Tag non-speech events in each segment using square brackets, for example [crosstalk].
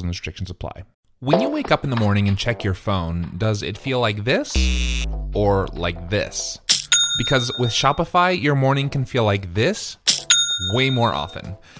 Rules and restrictions apply. When you wake up in the morning and check your phone, does it feel like this or like this? Because with Shopify, your morning can feel like this way more often.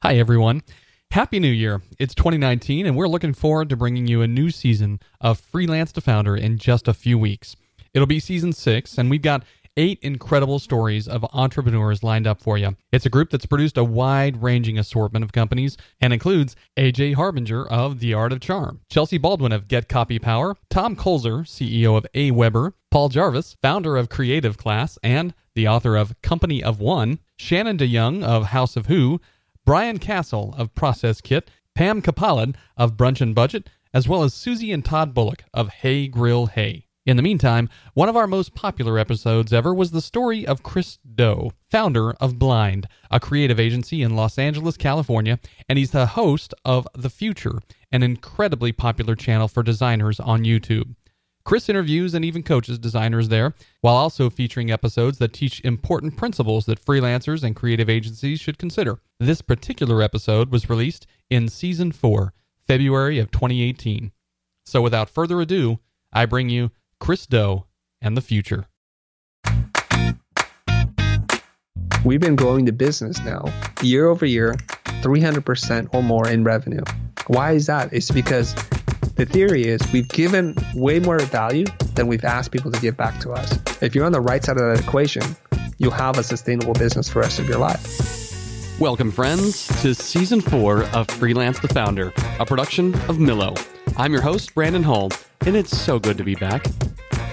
Hi, everyone. Happy New Year. It's 2019, and we're looking forward to bringing you a new season of Freelance to Founder in just a few weeks. It'll be season six, and we've got eight incredible stories of entrepreneurs lined up for you. It's a group that's produced a wide ranging assortment of companies and includes AJ Harbinger of The Art of Charm, Chelsea Baldwin of Get Copy Power, Tom Kulzer, CEO of A AWeber, Paul Jarvis, founder of Creative Class and the author of Company of One, Shannon DeYoung of House of Who, Brian Castle of Process Kit, Pam Kaplan of Brunch and Budget, as well as Susie and Todd Bulloch of Hey Grill Hey. In the meantime, one of our most popular episodes ever was the story of Chris Do, founder of Blind, a creative agency in Los Angeles, California, and he's the host of The Futur, an incredibly popular channel for designers on YouTube. Chris interviews and even coaches designers there, while also featuring episodes that teach important principles that freelancers and creative agencies should consider. This particular episode was released in season 4, February of 2018. So without further ado, I bring you Chris Do and the future. We've been growing the business now year over year, 300% or more in revenue. Why is that? It's because the theory is we've given way more value than we've asked people to give back to us. If you're on the right side of that equation, you'll have a sustainable business for the rest of your life. Welcome, friends, to season four of Freelance the Founder, a production of Millo. I'm your host, Brandon Hull, and it's so good to be back.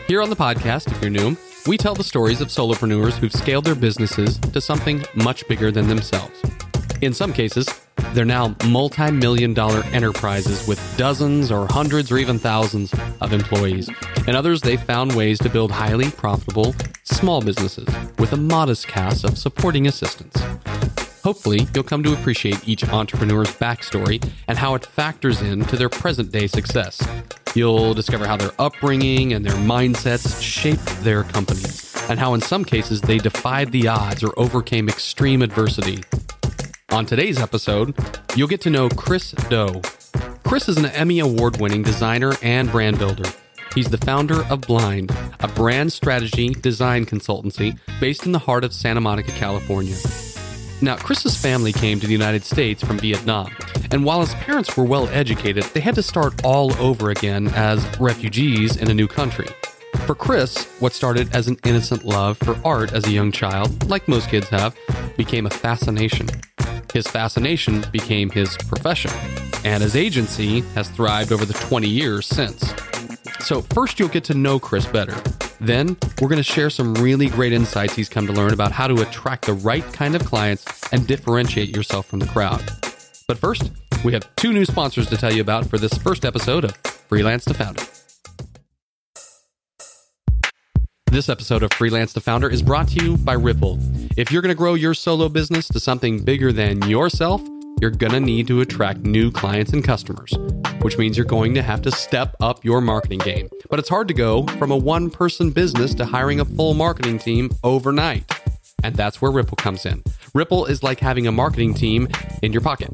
Here on the podcast, if you're new, we tell the stories of solopreneurs who've scaled their businesses to something much bigger than themselves. In some cases, they're now multi million dollar enterprises with dozens or hundreds or even thousands of employees. In others, they've found ways to build highly profitable small businesses with a modest cast of supporting assistants. Hopefully, you'll come to appreciate each entrepreneur's backstory and how it factors into their present day success. You'll discover how their upbringing and their mindsets shaped their companies, and how in some cases they defied the odds or overcame extreme adversity. On today's episode, you'll get to know Chris Do. Chris is an Emmy Award winning designer and brand builder. He's the founder of Blind, a brand strategy design consultancy based in the heart of Santa Monica, California. Now, Chris's family came to the United States from Vietnam, and while his parents were well educated, they had to start all over again as refugees in a new country. For Chris, what started as an innocent love for art as a young child, like most kids have, became a fascination. His fascination became his profession, and his agency has thrived over the 20 years since. So, first, you'll get to know Chris better. Then, we're going to share some really great insights he's come to learn about how to attract the right kind of clients and differentiate yourself from the crowd. But first, we have two new sponsors to tell you about for this first episode of Freelance to Founder. This episode of Freelance to Founder is brought to you by Ripl. If you're going to grow your solo business to something bigger than yourself, you're going to need to attract new clients and customers, which means you're going to have to step up your marketing game. But it's hard to go from a one person business to hiring a full marketing team overnight. And that's where Ripl comes in. Ripl is like having a marketing team in your pocket.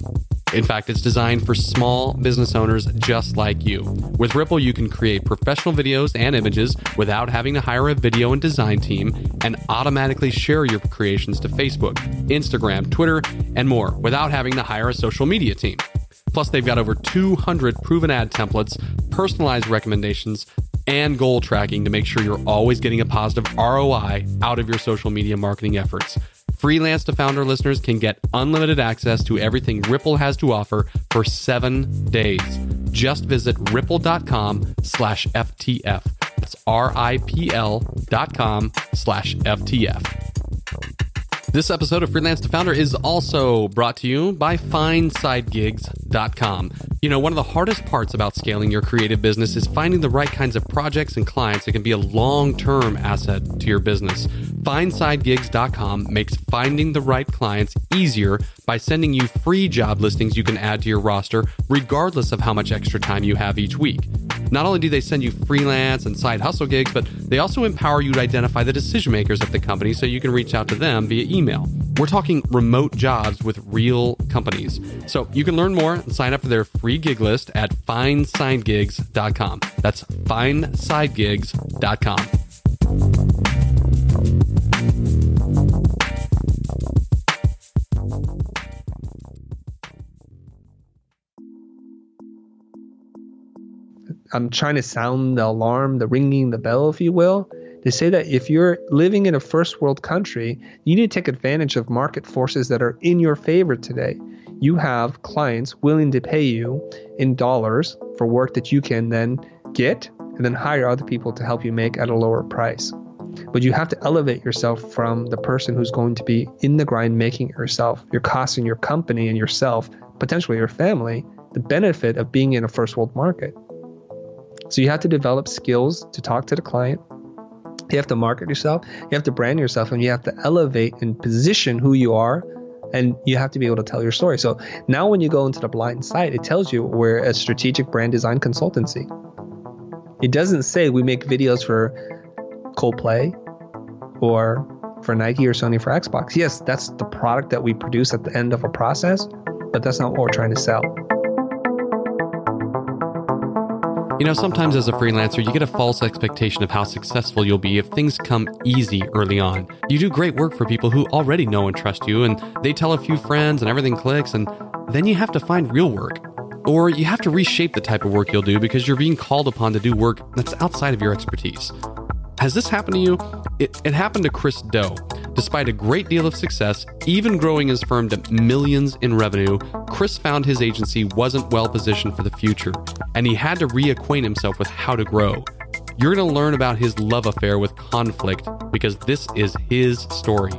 In fact, it's designed for small business owners just like you. With Ripl, you can create professional videos and images without having to hire a video and design team and automatically share your creations to Facebook, Instagram, Twitter, and more without having to hire a social media team. Plus, they've got over 200 proven ad templates, personalized recommendations, and goal tracking to make sure you're always getting a positive ROI out of your social media marketing efforts. Freelance to Founder listeners can get unlimited access to everything Ripl has to offer for seven days. Just visit ripl.com slash FTF. That's R-I-P-L dot com slash FTF. This episode of Freelance to Founder is also brought to you by FindSideGigs.com. You know, one of the hardest parts about scaling your creative business is finding the right kinds of projects and clients that can be a long term asset to your business. FindSideGigs.com makes finding the right clients easier by sending you free job listings you can add to your roster, regardless of how much extra time you have each week. Not only do they send you freelance and side hustle gigs, but they also empower you to identify the decision makers at the company so you can reach out to them via email. We're talking remote jobs with real companies. So you can learn more and sign up for their free gig list at findsidegigs.com. That's findsidegigs.com. I'm trying to sound the alarm, the ringing the bell, if you will, to say that if you're living in a first world country, you need to take advantage of market forces that are in your favor today. You have clients willing to pay you in dollars for work that you can then get and then hire other people to help you make at a lower price. But you have to elevate yourself from the person who's going to be in the grind making it yourself. You're costing your company and yourself, potentially your family, the benefit of being in a first world market. So you have to develop skills to talk to the client. You have to market yourself, you have to brand yourself, and you have to elevate and position who you are. And you have to be able to tell your story. So now, when you go into the blind site, it tells you we're a strategic brand design consultancy. It doesn't say we make videos for Coldplay or for Nike or Sony for Xbox. Yes, that's the product that we produce at the end of a process, but that's not what we're trying to sell. You know, sometimes as a freelancer, you get a false expectation of how successful you'll be if things come easy early on. You do great work for people who already know and trust you, and they tell a few friends and everything clicks, and then you have to find real work. Or you have to reshape the type of work you'll do because you're being called upon to do work that's outside of your expertise. Has this happened to you? It, it happened to Chris Do. Despite a great deal of success, even growing his firm to millions in revenue, Chris found his agency wasn't well positioned for the future, and he had to reacquaint himself with how to grow. You're going to learn about his love affair with conflict because this is his story.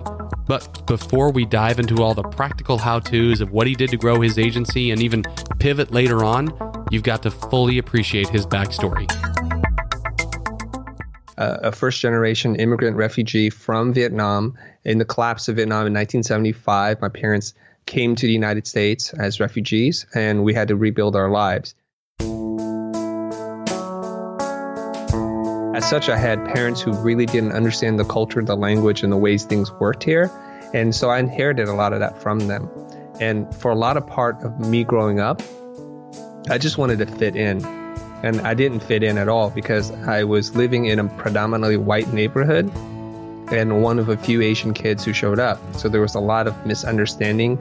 But before we dive into all the practical how to's of what he did to grow his agency and even pivot later on, you've got to fully appreciate his backstory a first generation immigrant refugee from Vietnam. In the collapse of Vietnam in 1975, my parents came to the United States as refugees, and we had to rebuild our lives. As such, I had parents who really didn't understand the culture, the language, and the ways things worked here. And so I inherited a lot of that from them. And for a lot of part of me growing up, I just wanted to fit in and I didn't fit in at all because I was living in a predominantly white neighborhood and one of a few Asian kids who showed up. So there was a lot of misunderstanding,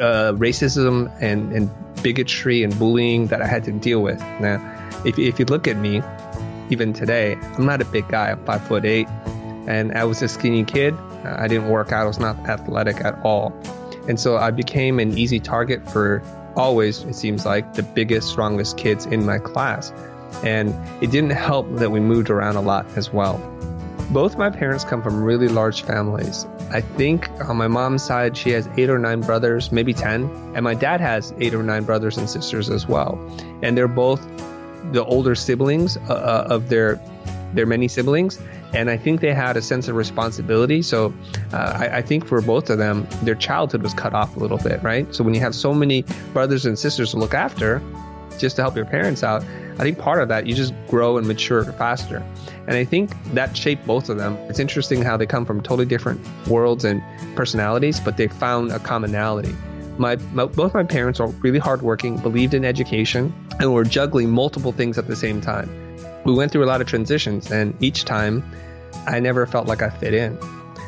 uh, racism, and, and bigotry and bullying that I had to deal with. Now, if, if you look at me, even today, I'm not a big guy. I'm five foot eight, and I was a skinny kid. I didn't work out. I was not athletic at all, and so I became an easy target for always, it seems like, the biggest, strongest kids in my class. And it didn't help that we moved around a lot as well. Both my parents come from really large families. I think on my mom's side, she has eight or nine brothers, maybe 10. And my dad has eight or nine brothers and sisters as well. And they're both the older siblings uh, uh of their, their many siblings. And I think they had a sense of responsibility. So uh, I, I, think for both of them, their childhood was cut off a little bit, right? So when you have so many brothers and sisters to look after, just to help your parents out, I think part of that you just grow and mature faster. And I think that shaped both of them. It's interesting how they come from totally different worlds and personalities, but they found a commonality. My, my, both my parents are really hardworking, believed in education, and were juggling multiple things at the same time we went through a lot of transitions, and each time I never felt like I fit in.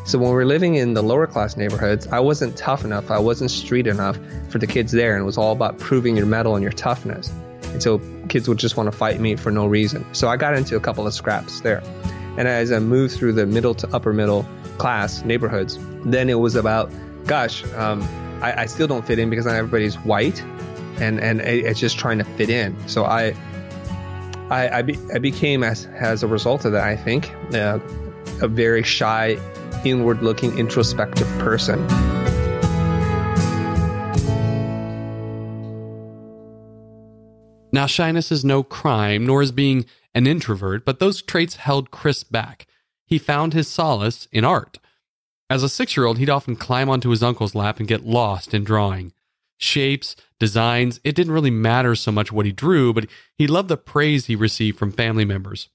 So when we were living in the lower class neighborhoods, I wasn't tough enough, I wasn't street enough for the kids there, and it was all about proving your metal and your toughness. And so kids would just want to fight me for no reason. So I got into a couple of scraps there. And as I moved through the middle to upper middle class neighborhoods, then it was about, gosh, um, I, I, still don't fit in because not everybody's white, and and it's just trying to fit in. So I I, I, be, I became, as, as a result of that, I think, uh, a very shy, inward looking, introspective person. Now, shyness is no crime, nor is being an introvert, but those traits held Chris back. He found his solace in art. As a six year old, he'd often climb onto his uncle's lap and get lost in drawing shapes, designs. It didn't really matter so much what he drew, but he loved the praise he received from family members.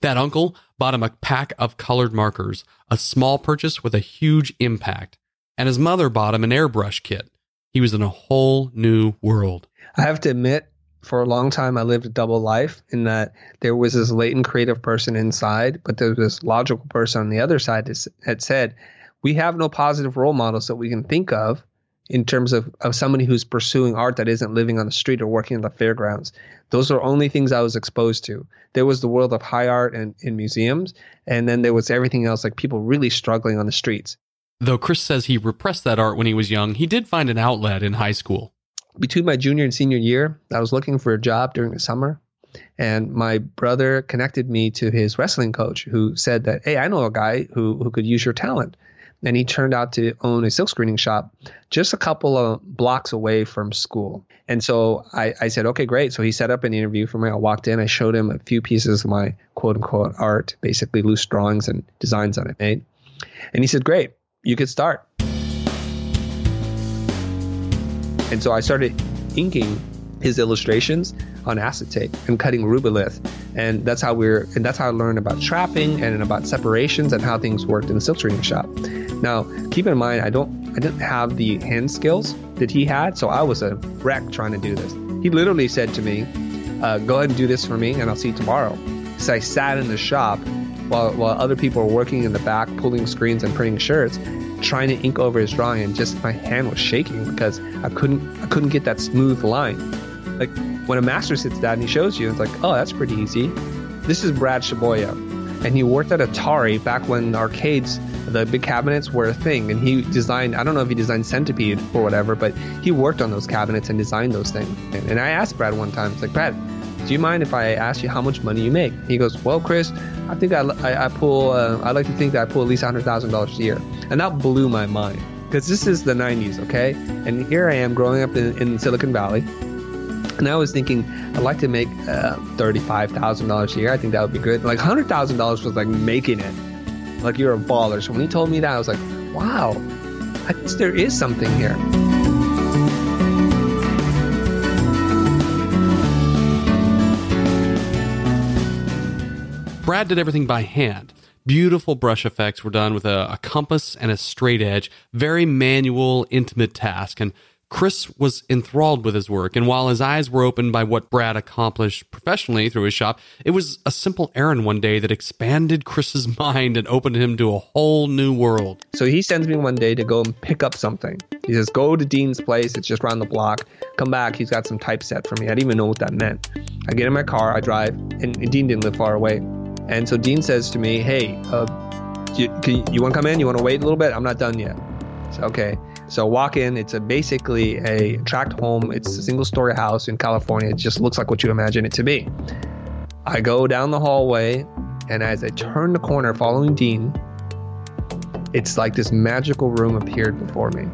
That uncle bought him a pack of colored markers, a small purchase with a huge impact, and his mother bought him an airbrush kit. He was in a whole new world. I have to admit, for a long time, I lived a double life in that there was this latent creative person inside, but there was this logical person on the other side that said, We have no positive role models that we can think of in terms of, of somebody who's pursuing art that isn't living on the street or working in the fairgrounds. Those are only things I was exposed to. There was the world of high art and in museums, and then there was everything else, like people really struggling on the streets. Though Chris says he repressed that art when he was young, he did find an outlet in high school. Between my junior and senior year, I was looking for a job during the summer. And my brother connected me to his wrestling coach who said that, Hey, I know a guy who, who could use your talent and he turned out to own a silk screening shop just a couple of blocks away from school. And so I, I, said, okay, great. So he set up an interview for me. I walked in, I showed him a few pieces of my quote unquote art, basically loose drawings and designs that I made. And he said, great, you could start. And so I started inking his illustrations on acetate and cutting rubylith. And that's how we're and that's how I learned about trapping and about separations and how things worked in the silk screening shop. Now, keep in mind, I don't, I didn't have the hand skills that he had, so I was a wreck trying to do this. He literally said to me, uh, "Go ahead and do this for me, and I'll see you tomorrow." So I sat in the shop while while other people were working in the back, pulling screens and printing shirts, trying to ink over his drawing, and just my hand was shaking because I couldn't, I couldn't get that smooth line. Like when a master sits down and he shows you, it's like, "Oh, that's pretty easy." This is Brad Shaboya, and he worked at Atari back when arcades the big cabinets were a thing and he designed i don't know if he designed centipede or whatever but he worked on those cabinets and designed those things and, i asked brad one time it's like brad do you mind if i ask you how much money you make he goes well chris i think i, I, I pull uh, i like to think that i pull at least $100000 a year and that blew my mind because this is the 90s okay and here i am growing up in, in silicon valley and I was thinking, I'd like to make uh, $35,000 a year. I think that would be good. Like $100,000 was like making it. Like you're a baller. So when he told me that, I was like, wow, I guess there is something here. Brad did everything by hand. Beautiful brush effects were done with a, a, compass and a straight edge. Very manual, intimate task. And Chris was enthralled with his work, and while his eyes were opened by what Brad accomplished professionally through his shop, it was a simple errand one day that expanded Chris's [laughs] mind and opened him to a whole new world. So he sends me one day to go and pick up something. He says, Go to Dean's place, it's just around the block. Come back, he's got some typeset for me. I didn't even know what that meant. I get in my car, I drive, and, Dean didn't live far away. And so Dean says to me, Hey, uh, you, you want to come in? You want to wait a little bit? I'm not done yet. So, okay. So walk in. It's a basically a tract home. It's a single story house in California. It just looks like what you imagine it to be. I go down the hallway, and as I turn the corner following Dean, it's like this magical room appeared before me.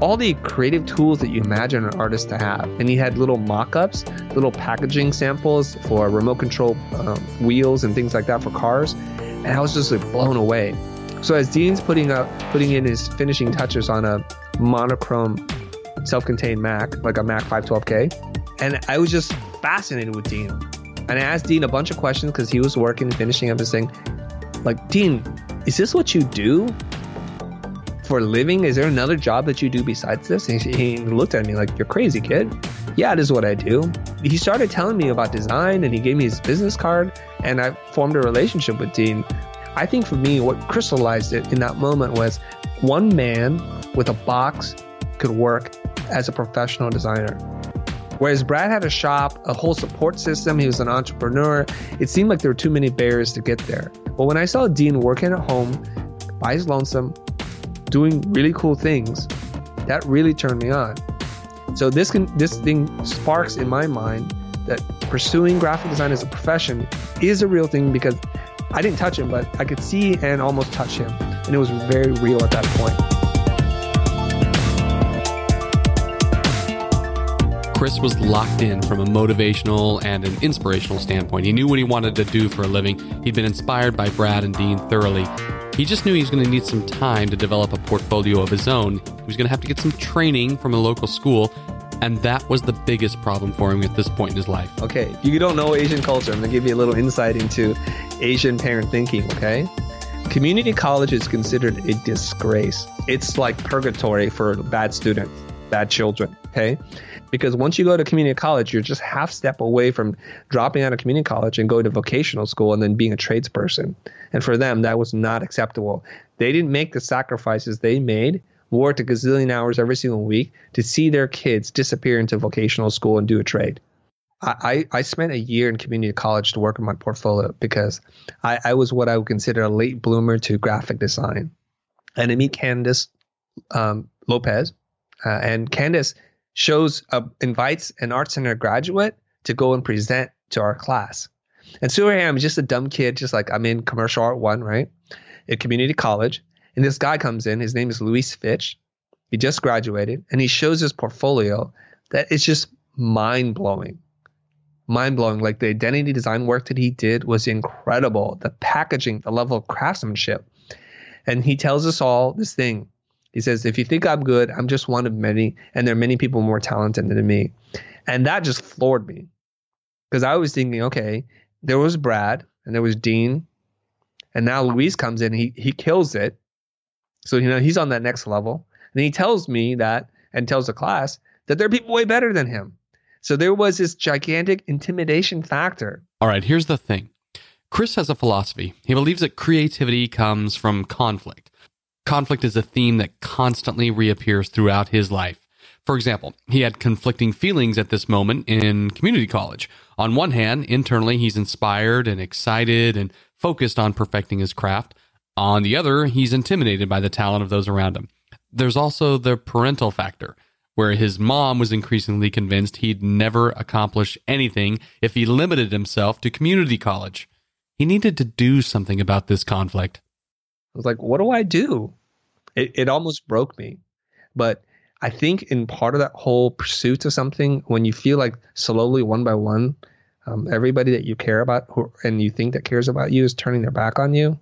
All the creative tools that you imagine an artist to have. And he had little mock ups, little packaging samples for remote control uh, wheels and things like that for cars. And I was just like blown away. So as Dean's putting up putting in his finishing touches on a monochrome self-contained Mac, like a Mac 512K, and I was just fascinated with Dean. And I asked Dean a bunch of questions because he was working, finishing up his thing. Like, Dean, is this what you do for a living? Is there another job that you do besides this? And he, looked at me like, You're crazy, kid. Yeah, this is what I do. He started telling me about design and he gave me his business card, and I formed a relationship with Dean. I think for me, what crystallized it in that moment was one man with a box could work as a professional designer. Whereas Brad had a shop, a whole support system, he was an entrepreneur, it seemed like there were too many barriers to get there. But when I saw Dean working at home by his lonesome, doing really cool things, that really turned me on. So this can this thing sparks in my mind that pursuing graphic design as a profession is a real thing because I didn't touch him, but I could see and almost touch him. And it was very real at that point. Chris was locked in from a motivational and an inspirational standpoint. He knew what he wanted to do for a living. He'd been inspired by Brad and Dean thoroughly. He just knew he was going to need some time to develop a portfolio of his own. He was going to have to get some training from a local school, and that was the biggest problem for him at this point in his life. Okay, if you don't know Asian culture, I'm going to give you a little insight into Asian parent thinking, okay? Community college is considered a disgrace. It's like purgatory for bad students, bad children, okay? because once you go to community college, you're just half step away from dropping out of community college and going to vocational school and then being a tradesperson. And for them, that was not acceptable. They didn't make the sacrifices they made, worked a gazillion hours every single week to see their kids disappear into vocational school and do a trade. I, I spent a year in community college to work on my portfolio because I, I was what I would consider a late bloomer to graphic design. And I meet Candace um, Lopez. Uh, and Candace shows uh, invites an art center graduate to go and present to our class. And so here I am, just a dumb kid, just like I'm in commercial art one, right? At community college. And this guy comes in, his name is Luis Fitch. He just graduated and he shows his portfolio that it's just mind blowing. Mind blowing. Like the identity design work that he did was incredible. The packaging, the level of craftsmanship. And he tells us all this thing he says, if you think I'm good, I'm just one of many, and there are many people more talented than me. And that just floored me. Because I was thinking, okay, there was Brad and there was Dean, and now Luis comes in, he he kills it. So you know he's on that next level. And he tells me that and tells the class that there are people way better than him. So there was this gigantic intimidation factor. All right, here's the thing. Chris has a philosophy. He believes that creativity comes from conflict. Conflict is a theme that constantly reappears throughout his life. For example, he had conflicting feelings at this moment in community college. On one hand, internally, he's inspired and excited and focused on perfecting his craft. On the other, he's intimidated by the talent of those around him. There's also the parental factor, where his mom was increasingly convinced he'd never accomplish anything if he limited himself to community college. He needed to do something about this conflict. I was like, what do I do? It, it almost broke me. But I think in part of that whole pursuit of something, when you feel like slowly, one by one, um, everybody that you care about who, and you think that cares about you is turning their back on you,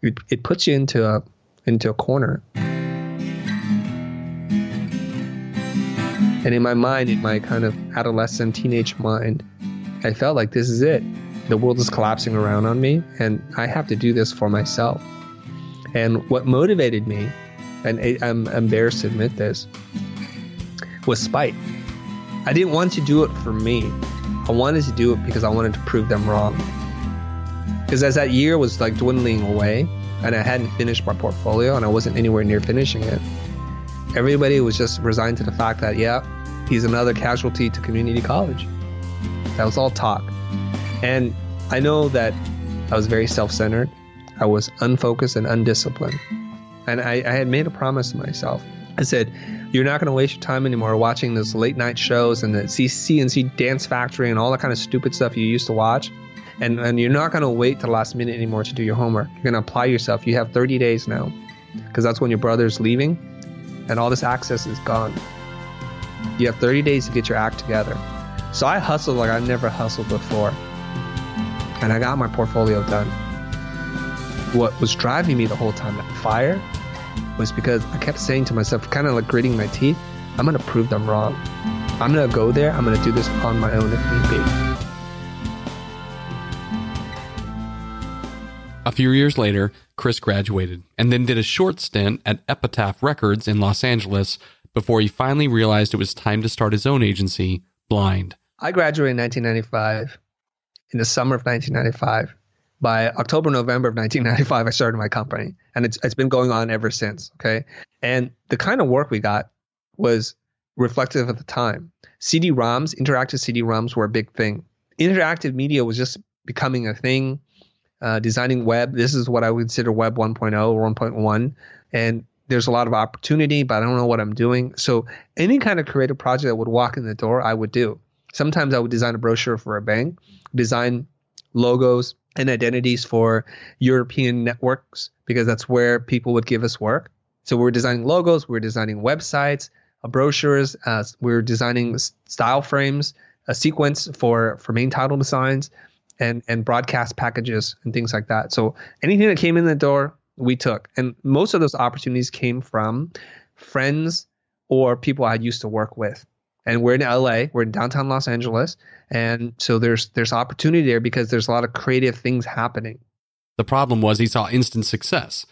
it, it puts you into a into a corner. And in my mind, in my kind of adolescent, teenage mind, I felt like this is it. The world is collapsing around on me, and I have to do this for myself. And what motivated me and I'm embarrassed to admit this, was spite. I didn't want to do it for me. I wanted to do it because I wanted to prove them wrong. Because as that year was like dwindling away and I hadn't finished my portfolio and I wasn't anywhere near finishing it, everybody was just resigned to the fact that, yeah, he's another casualty to community college. That was all talk. And I know that I was very self centered, I was unfocused and undisciplined. And I, I had made a promise to myself. I said, You're not going to waste your time anymore watching those late night shows and the CNC Dance Factory and all that kind of stupid stuff you used to watch. And, and you're not going to wait to the last minute anymore to do your homework. You're going to apply yourself. You have 30 days now because that's when your brother's leaving and all this access is gone. You have 30 days to get your act together. So I hustled like I've never hustled before. And I got my portfolio done. what was driving me the whole time, that fire, was because I kept saying to myself, kind of like gritting my teeth, I'm going to prove them wrong. I'm going to go there. I'm going to do this on my own if need be. A few years later, Chris graduated and then did a short stint at Epitaph Records in Los Angeles before he finally realized it was time to start his own agency, Blind. I graduated in 1995, in the summer of 1995. By October, November of 1995, I started my company, and it's, it's been going on ever since. Okay. And the kind of work we got was reflective of the time. CD ROMs, interactive CD ROMs were a big thing. Interactive media was just becoming a thing uh, designing web. This is what I would consider web 1.0 or 1.1. And there's a lot of opportunity, but I don't know what I'm doing. So any kind of creative project that would walk in the door, I would do. Sometimes I would design a brochure for a bank, design logos and identities for European networks because that's where people would give us work. So we're designing logos, we're designing websites, uh, brochures, uh, we're designing style frames, a sequence for for main title designs and and broadcast packages and things like that. So anything that came in the door, we took, and most of those opportunities came from friends or people I used to work with. And we're in LA, we're in downtown Los Angeles, and so there's there's opportunity there because there's a lot of creative things happening. The problem was he saw instant success.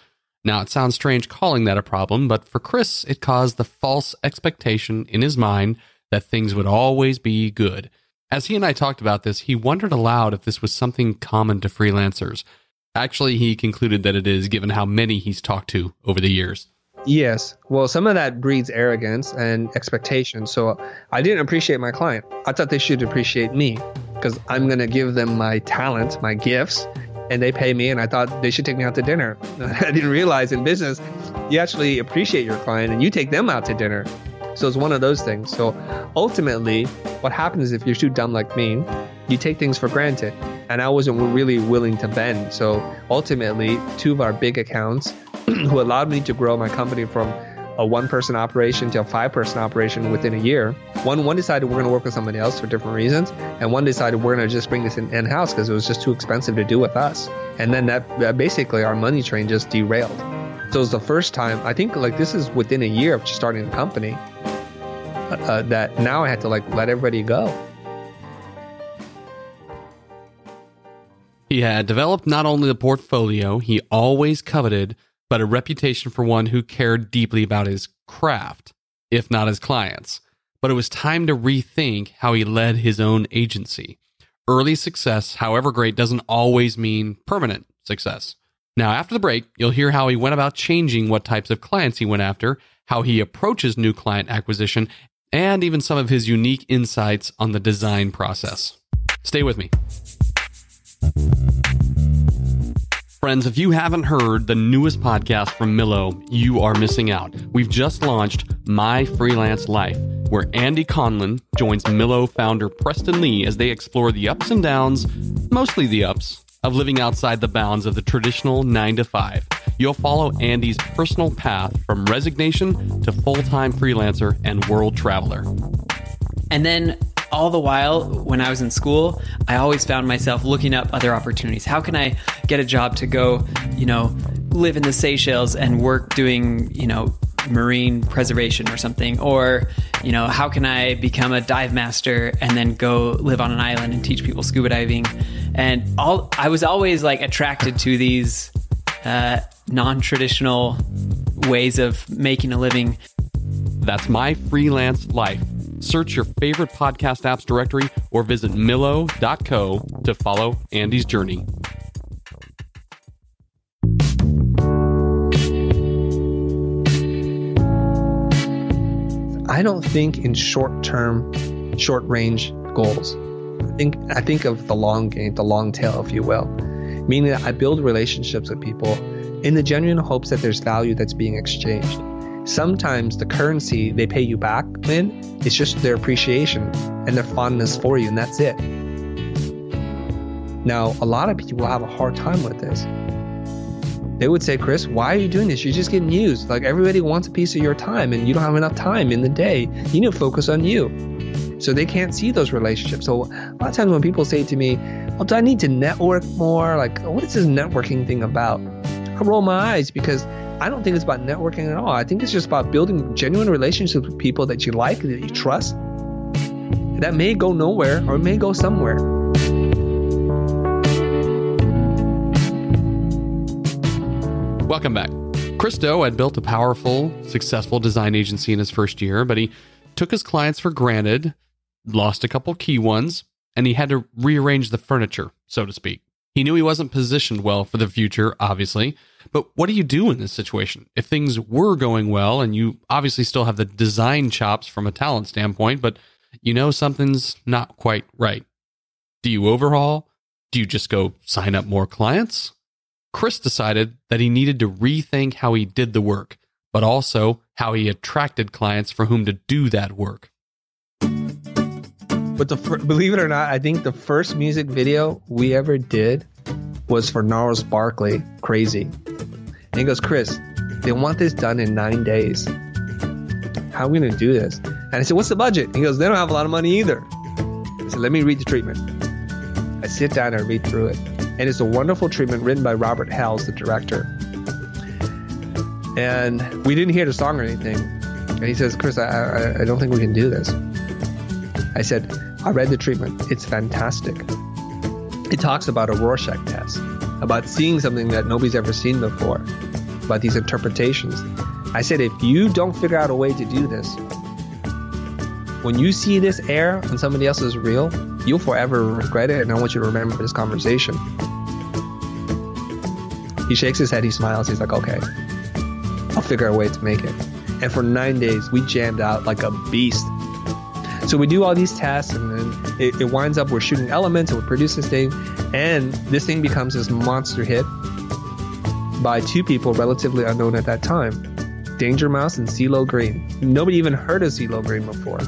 Now, it sounds strange calling that a problem, but for Chris, it caused the false expectation in his mind that things would always be good. As he and I talked about this, he wondered aloud if this was something common to freelancers. Actually, he concluded that it is, given how many he's talked to over the years. Yes. Well, some of that breeds arrogance and expectation. So I didn't appreciate my client. I thought they should appreciate me because I'm going to give them my talent, my gifts, and they pay me. And I thought they should take me out to dinner. [laughs] I didn't realize in business, you actually appreciate your client and you take them out to dinner. So it's one of those things. So ultimately, what happens is if you're too dumb like me, you take things for granted. And I wasn't really willing to bend. So ultimately, two of our big accounts [clears throat] who allowed me to grow my company from a one person operation to a five person operation within a year. One one decided we're going to work with somebody else for different reasons, and one decided we're going to just bring this in house because it was just too expensive to do with us. And then that, that basically our money train just derailed. So it was the first time I think like this is within a year of just starting the company uh, that now I had to like let everybody go. He had developed not only the portfolio he always coveted, but a reputation for one who cared deeply about his craft, if not his clients. But it was time to rethink how he led his own agency. Early success, however great, doesn't always mean permanent success. Now, after the break, you'll hear how he went about changing what types of clients he went after, how he approaches new client acquisition, and even some of his unique insights on the design process. Stay with me. Friends, if you haven't heard the newest podcast from Millo, you are missing out. We've just launched My Freelance Life, where Andy Conlon joins Millo founder Preston Lee as they explore the ups and downs, mostly the ups, of living outside the bounds of the traditional 9 to 5 you'll follow Andy's personal path from resignation to full time freelancer and world traveler. And then all the while when I was in school, I always found myself looking up other opportunities. How can I get a job to go, you know, live in the Seychelles and work doing, you know, marine preservation or something or you know how can i become a dive master and then go live on an island and teach people scuba diving and all i was always like attracted to these uh, non traditional ways of making a living. That's my freelance life. Search your favorite podcast apps directory or visit Millo.co to follow Andy's journey. I don't think in short term, short range goals. I think I think of the long game, the long tail, if you will. Meaning that I build relationships with people in the genuine hopes that there's value that's being exchanged. Sometimes the currency they pay you back in is just their appreciation and their fondness for you, and that's it. Now, a lot of people have a hard time with this. They would say, Chris, why are you doing this? You're just getting used. Like everybody wants a piece of your time, and you don't have enough time in the day. You need to focus on you. So they can't see those relationships. So a lot of times when people say to me, Well, do I need to network more? Like, oh, what is this networking thing about? I roll my eyes because I don't think it's about networking at all. I think it's just about building genuine relationships with people that you like, that you trust. That may go nowhere or may go somewhere. Welcome back. Chris Do had built a powerful, successful design agency in his first year, but he took his clients for granted, lost a couple key ones, and he had to rearrange the furniture, so to speak. He knew he wasn't positioned well for the future, obviously, but what do you do in this situation? If things were going well and you obviously still have the design chops from a talent standpoint, but you know something's not quite right. Do you overhaul? Do you just go sign up more clients? Chris decided that he needed to rethink how he did the work, but also how he attracted clients for whom to do that work. But the fir- believe it or not, I think the first music video we ever did was for Gnarls Barkley, Crazy. And he goes, Chris, they want this done in nine days. How are we going to do this? And I said, What's the budget? He goes, They don't have a lot of money either. I said, Let me read the treatment. I sit down and read through it. And it's a wonderful treatment written by Robert Hales, the director. And we didn't hear the song or anything. And he says, Chris, I, I, I don't think we can do this. I said, I read the treatment. It's fantastic. It talks about a Rorschach test, about seeing something that nobody's ever seen before, about these interpretations. I said, if you don't figure out a way to do this, when you see this air on somebody else's reel, you'll forever regret it. And I want you to remember this conversation. He shakes his head, he smiles, he's like, okay, I'll figure a way to make it. And for nine days, we jammed out like a beast. So we do all these tests, and then it, it winds up we're shooting elements, and we produce this thing, and this thing becomes this monster hit by two people relatively unknown at that time Danger Mouse and CeeLo Green. Nobody even heard of CeeLo Green before.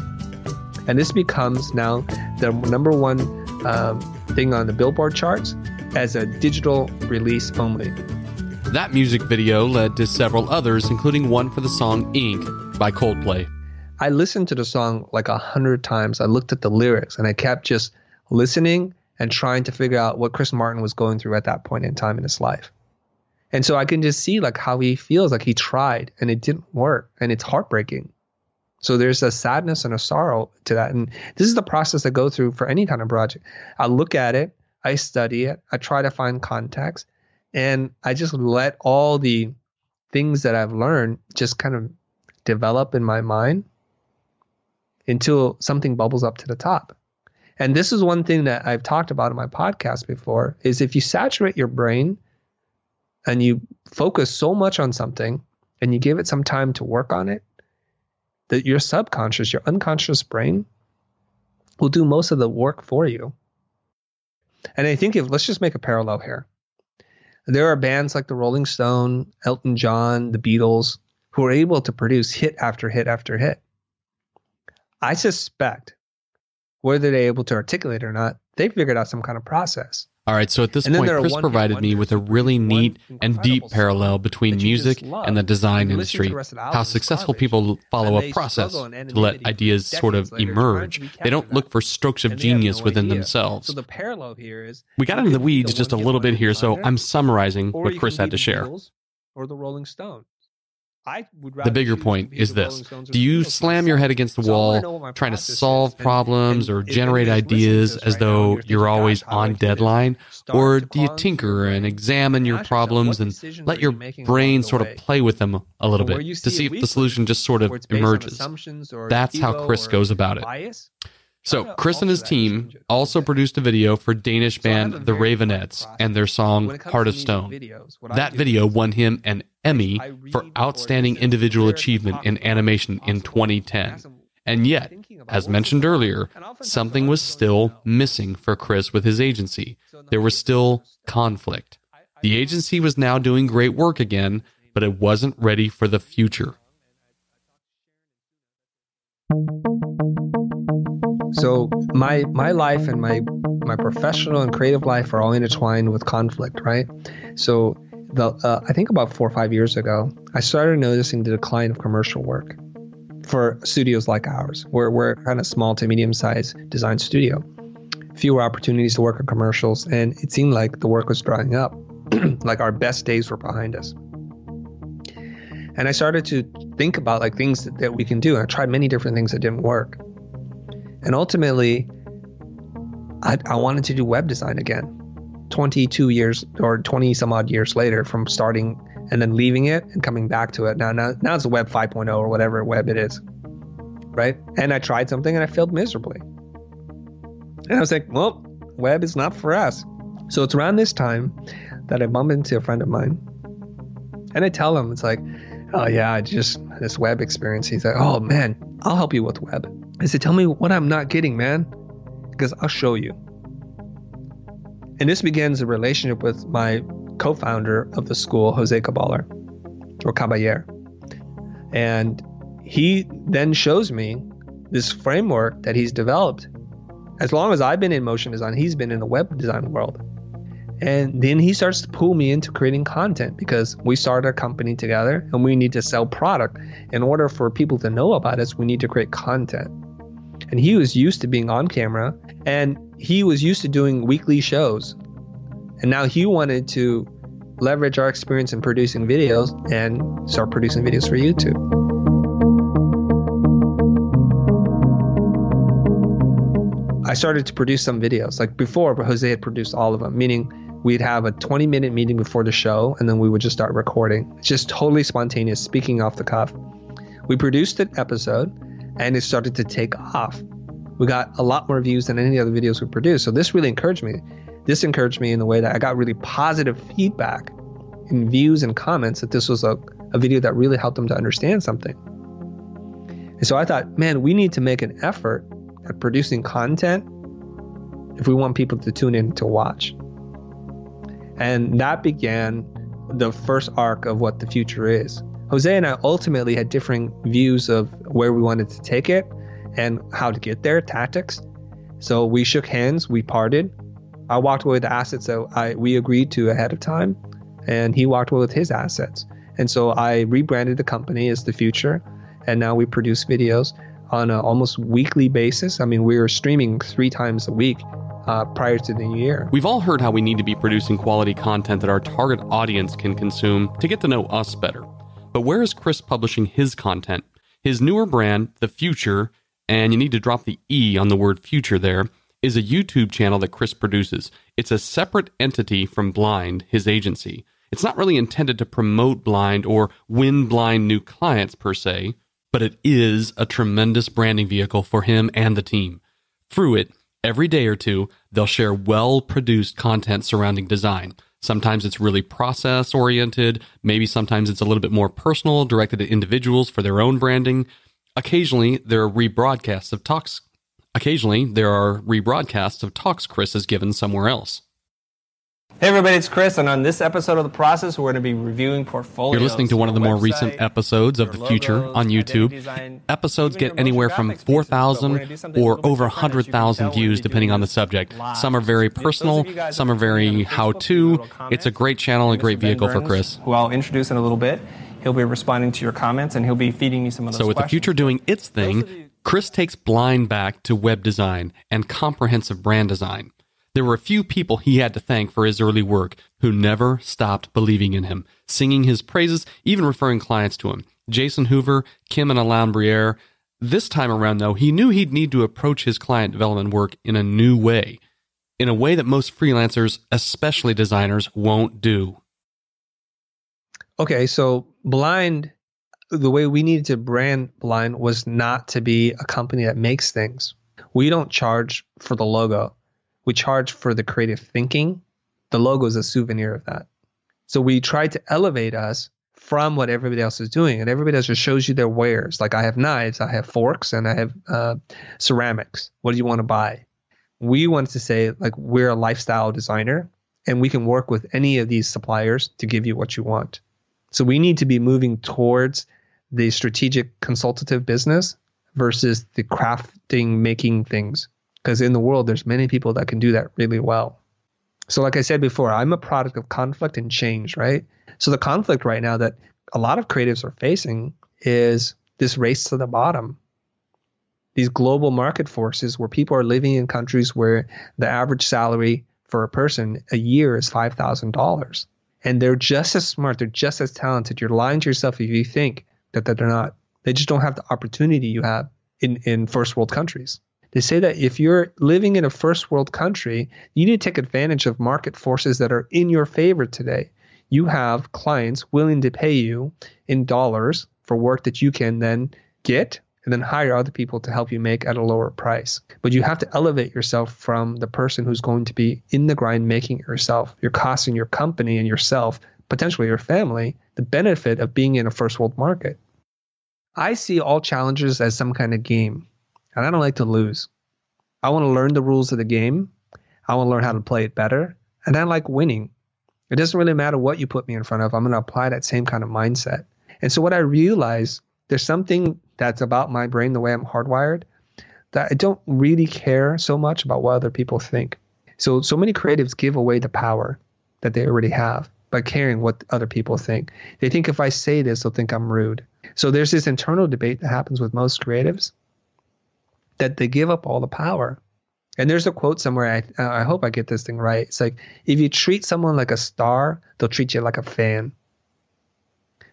And this becomes now the number one um, thing on the Billboard charts as a digital release only. That music video led to several others, including one for the song Ink by Coldplay. I listened to the song like a hundred times. I looked at the lyrics and I kept just listening and trying to figure out what Chris Martin was going through at that point in time in his life. And so I can just see like how he feels like he tried and it didn't work and it's heartbreaking. So there's a sadness and a sorrow to that. And this is the process I go through for any kind of project. I look at it, I study it, I try to find context, and I just let all the things that I've learned just kind of develop in my mind until something bubbles up to the top. And this is one thing that I've talked about in my podcast before is if you saturate your brain and you focus so much on something and you give it some time to work on it, that your subconscious, your unconscious brain will do most of the work for you. And I think if let's just make a parallel here. There are bands like the Rolling Stone, Elton John, the Beatles who are able to produce hit after hit after hit. I suspect whether they're able to articulate it or not, they figured out some kind of process. All right, so at this And point, Chris provided me with a really neat and deep parallel between that you just music and the design to industry. the rest of the How successful garbage. people follow a process to let ideas sort of later emerge. They don't look for strokes of And genius no within idea. themselves. So the parallel here is we got into the weeds the just a little bit here, so I'm summarizing what Chris had to share. Or the Rolling Stones. I would The bigger point is this Rolling Stones or Do you slam your head against the So I wanna wall trying to solve problems or generate anybody's listening to ideas as though you're always "Gosh, how do I on deadline? Or do you tinker and examine your problems and let your you brain sort of play with them a little bit to see if the solution just sort of where it's based on emerges? That's how Chris goes about it. So, Chris and his team also produced a video for Danish So I have band The Raveonettes and their song When it comes Heart of Stone. That video won him an Emmy for Outstanding Individual Achievement in Animation in 2010. And yet, they're thinking about, as mentioned earlier, something was still missing for Chris with his agency. There was still conflict. The agency was now doing great work again, but it wasn't ready for the future. So my my life and my my professional and creative life are all intertwined with conflict, right? So the uh, I think about four or five years ago, I started noticing the decline of commercial work. for studios like ours. We're, we're kind of small to medium sized design studio. Fewer opportunities to work on commercials, and it seemed like the work was drying up. [clears throat] like our best days were behind us. And I started to think about like things that, that we can do. And I tried many different things that didn't work. And ultimately, I, I wanted to do web design again. 22 years or 20 some odd years later from starting and then leaving it and coming back to it. Now, now, now it's web 5.0 or whatever web it is. Right. And I tried something and I failed miserably. And I was like, well, web is not for us. So it's around this time that I bump into a friend of mine and I tell him, it's like, oh, yeah, I just this web experience. He's like, oh, man, I'll help you with web. I said, tell me what I'm not getting, man, because I'll show you. And this begins a relationship with my co founder of the school, Jose Caballer, or Caballer. And he then shows me this framework that he's developed. As long as I've been in motion design, he's been in the web design world. And then he starts to pull me into creating content because we started a company together and we need to sell product. In order for people to know about us, we need to create content. And he was used to being on camera and he was used to doing weekly shows. And now he wanted to leverage our experience in producing videos and start producing videos for YouTube. I started to produce some videos. Like before, but Jose had produced all of them, meaning we'd have a 20 minute meeting before the show and then we would just start recording. It's just totally spontaneous, speaking off the cuff. We produced an episode and it started to take off. We got a lot more views than any of the other videos we produced. So this really encouraged me. This encouraged me in the way that I got really positive feedback in views and comments that this was a, a video that really helped them to understand something. And so I thought, man, we need to make an effort at producing content if we want people to tune in to watch. And that began the first arc of what the Futur is. Jose and I ultimately had differing views of where we wanted to take it and how to get there, tactics. So we shook hands, we parted. I walked away with the assets that I we agreed to ahead of time, and he walked away with his assets. And so I rebranded the company as the Futur, and now we produce videos on an almost weekly basis. I mean, we are streaming three times a week uh, prior to the new year. We've all heard how we need to be producing quality content that our target audience can consume to get to know us better. But where is Chris publishing his content? His newer brand, The Futur, and you need to drop the E on the word future there, is a YouTube channel that Chris produces. It's a separate entity from Blind, his agency. It's not really intended to promote Blind or win Blind new clients per se, but it is a tremendous branding vehicle for him and the team. Through it, every day or two, they'll share well produced content surrounding design. Sometimes it's really process oriented. Maybe sometimes it's a little bit more personal, directed at individuals for their own branding. Occasionally, there are rebroadcasts of talks. Occasionally, there are rebroadcasts of talks Chris has given somewhere else. Hey everybody, it's Chris, and on this episode of The Process, we're going to be reviewing portfolios. You're listening to one of the more website, recent episodes of The Futur on YouTube. design, Episodes get anywhere from graphics pieces, but we're gonna 4,000 do something a or over different, as you can 100,000 views depending on the subject. live. Some are very personal, some are are tuning in very how Facebook, to. leave a little It's a great channel and a great vehicle for Chris. Who I'll introduce in a little bit. He'll be responding to your comments and he'll be feeding me some of those So, with the Futur doing its thing, Chris takes Blind back to web design and comprehensive brand design. There were a few people he had to thank for his early work who never stopped believing in him, singing his praises, even referring clients to him. Jason Hoover, Kim and Alain Briere. This time around, though, he knew he'd need to approach his client development work in a new way, in a way that most freelancers, especially designers, won't do. Okay, so Blind, the way we needed to brand Blind was not to be a company that makes things. We don't charge for the logo. We charge for the creative thinking. The logo is a souvenir of that. So we try to elevate us from what everybody else is doing, and everybody else just shows you their wares. Like I have knives, I have forks, and I have uh, ceramics. What do you want to buy? We wanted to say like we're a lifestyle designer, and we can work with any of these suppliers to give you what you want. So we need to be moving towards the strategic consultative business versus the crafting making things. Because in the world, there's many people that can do that really well. So, like I said before, I'm a product of conflict and change, right? So, the conflict right now that a lot of creatives are facing is this race to the bottom. These global market forces where people are living in countries where the average salary for a person a year is $5,000. And they're just as smart, they're just as talented. You're lying to yourself if you think that, that they're not. They just don't have the opportunity you have in, in first world countries. They say that if you're living in a first world country, you need to take advantage of market forces that are in your favor today. You have clients willing to pay you in dollars for work that you can then get and then hire other people to help you make at a lower price. But you have to elevate yourself from the person who's going to be in the grind making it yourself. You're costing your company and yourself, potentially your family, the benefit of being in a first world market. I see all challenges as some kind of game, and I don't like to lose. I want to learn the rules of the game. I want to learn how to play it better, and I like winning. It doesn't really matter what you put me in front of. I'm going to apply that same kind of mindset. And so what I realize, there's something that's about my brain, the way I'm hardwired, that I don't really care so much about what other people think. So so many creatives give away the power that they already have by caring what other people think. They think if I say this, they'll think I'm rude. So there's this internal debate that happens with most creatives that they give up all the power. And there's a quote somewhere. I I hope I get this thing right. It's like if you treat someone like a star, they'll treat you like a fan.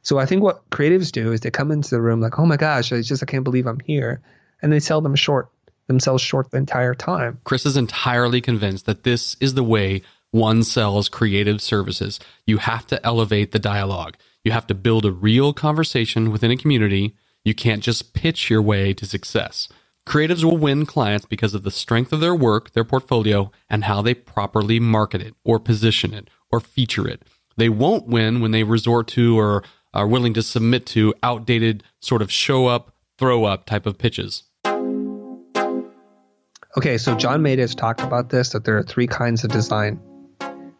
So I think what creatives do is they come into the room like, oh my gosh, I just I can't believe I'm here, and they sell them short themselves short the entire time. Chris is entirely convinced that this is the way one sells creative services. You have to elevate the dialogue. You have to build a real conversation within a community. You can't just pitch your way to success. Creatives will win clients because of the strength of their work, their portfolio, and how they properly market it or position it or feature it. They won't win when they resort to or are willing to submit to outdated sort of show up, throw up type of pitches. Okay, so John has talked about this that there are three kinds of design.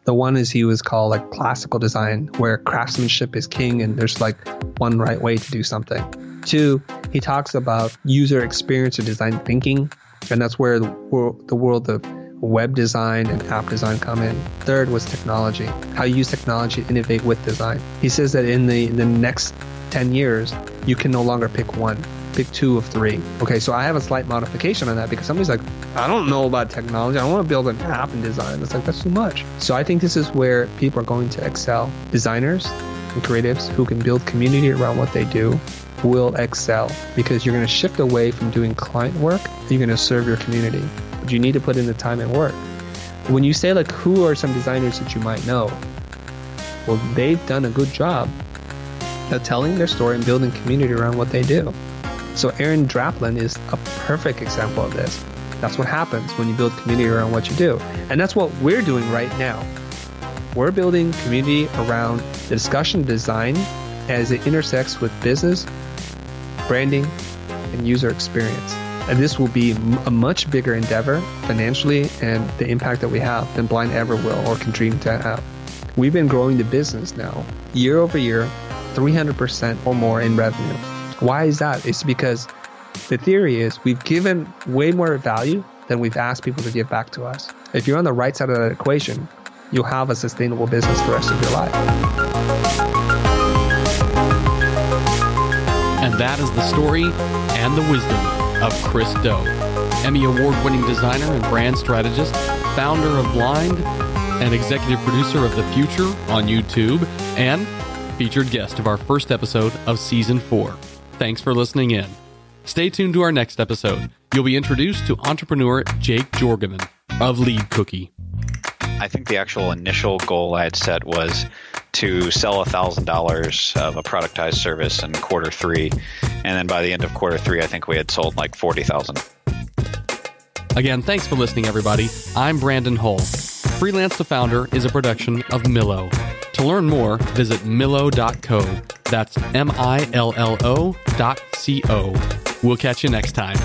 The one is he was called like classical design, where craftsmanship is king and there's like one right way to do something. Two, he talks about user experience or design thinking, and that's where the world, the of web design and app design come in. Third was technology, how you use technology to innovate with design. He says that in the, in the next 10 years, you can no longer pick one, pick two of three. Okay, so I have a slight modification on that because somebody's like, I don't know about technology. I want to build an app and design. It's like, that's too much. So I think this is where people are going to excel. Designers and creatives who can build community around what they do will excel because you're going to shift away from doing client work you're going to serve your community but you need to put in the time and work. When you say like who are some designers that you might know, well, they've done a good job of telling their story and building community around what they do. So Aaron Draplin is a perfect example of this. That's what happens when you build community around what you do. And that's what we're doing right now. We're building community around the discussion design as it intersects with business, branding, and user experience. And this will be a much bigger endeavor financially and the impact that we have than Blind ever will or can dream to have. We've been growing the business now year over year, 300% or more in revenue. Why is that? It's because the theory is we've given way more value than we've asked people to give back to us. If you're on the right side of that equation, you'll have a sustainable business the rest of your life. That is the story and the wisdom of Chris Do, Emmy Award winning designer and brand strategist, founder of Blind, and executive producer of The Futur on YouTube, and featured guest of our first episode of season four. Thanks for listening in. Stay tuned to our next episode. You'll be introduced to entrepreneur Jake Jorgovan of Lead Cookie. I think the actual initial goal I had set was to sell $1,000 of a productized service in quarter three. And then by the end of quarter three, I think we had sold like 40,000. Again, thanks for listening, everybody. I'm Brandon Hull. Freelance to Founder is a production of Millo. To learn more, visit millo.co. That's M I L L O dot C O. We'll catch you next time.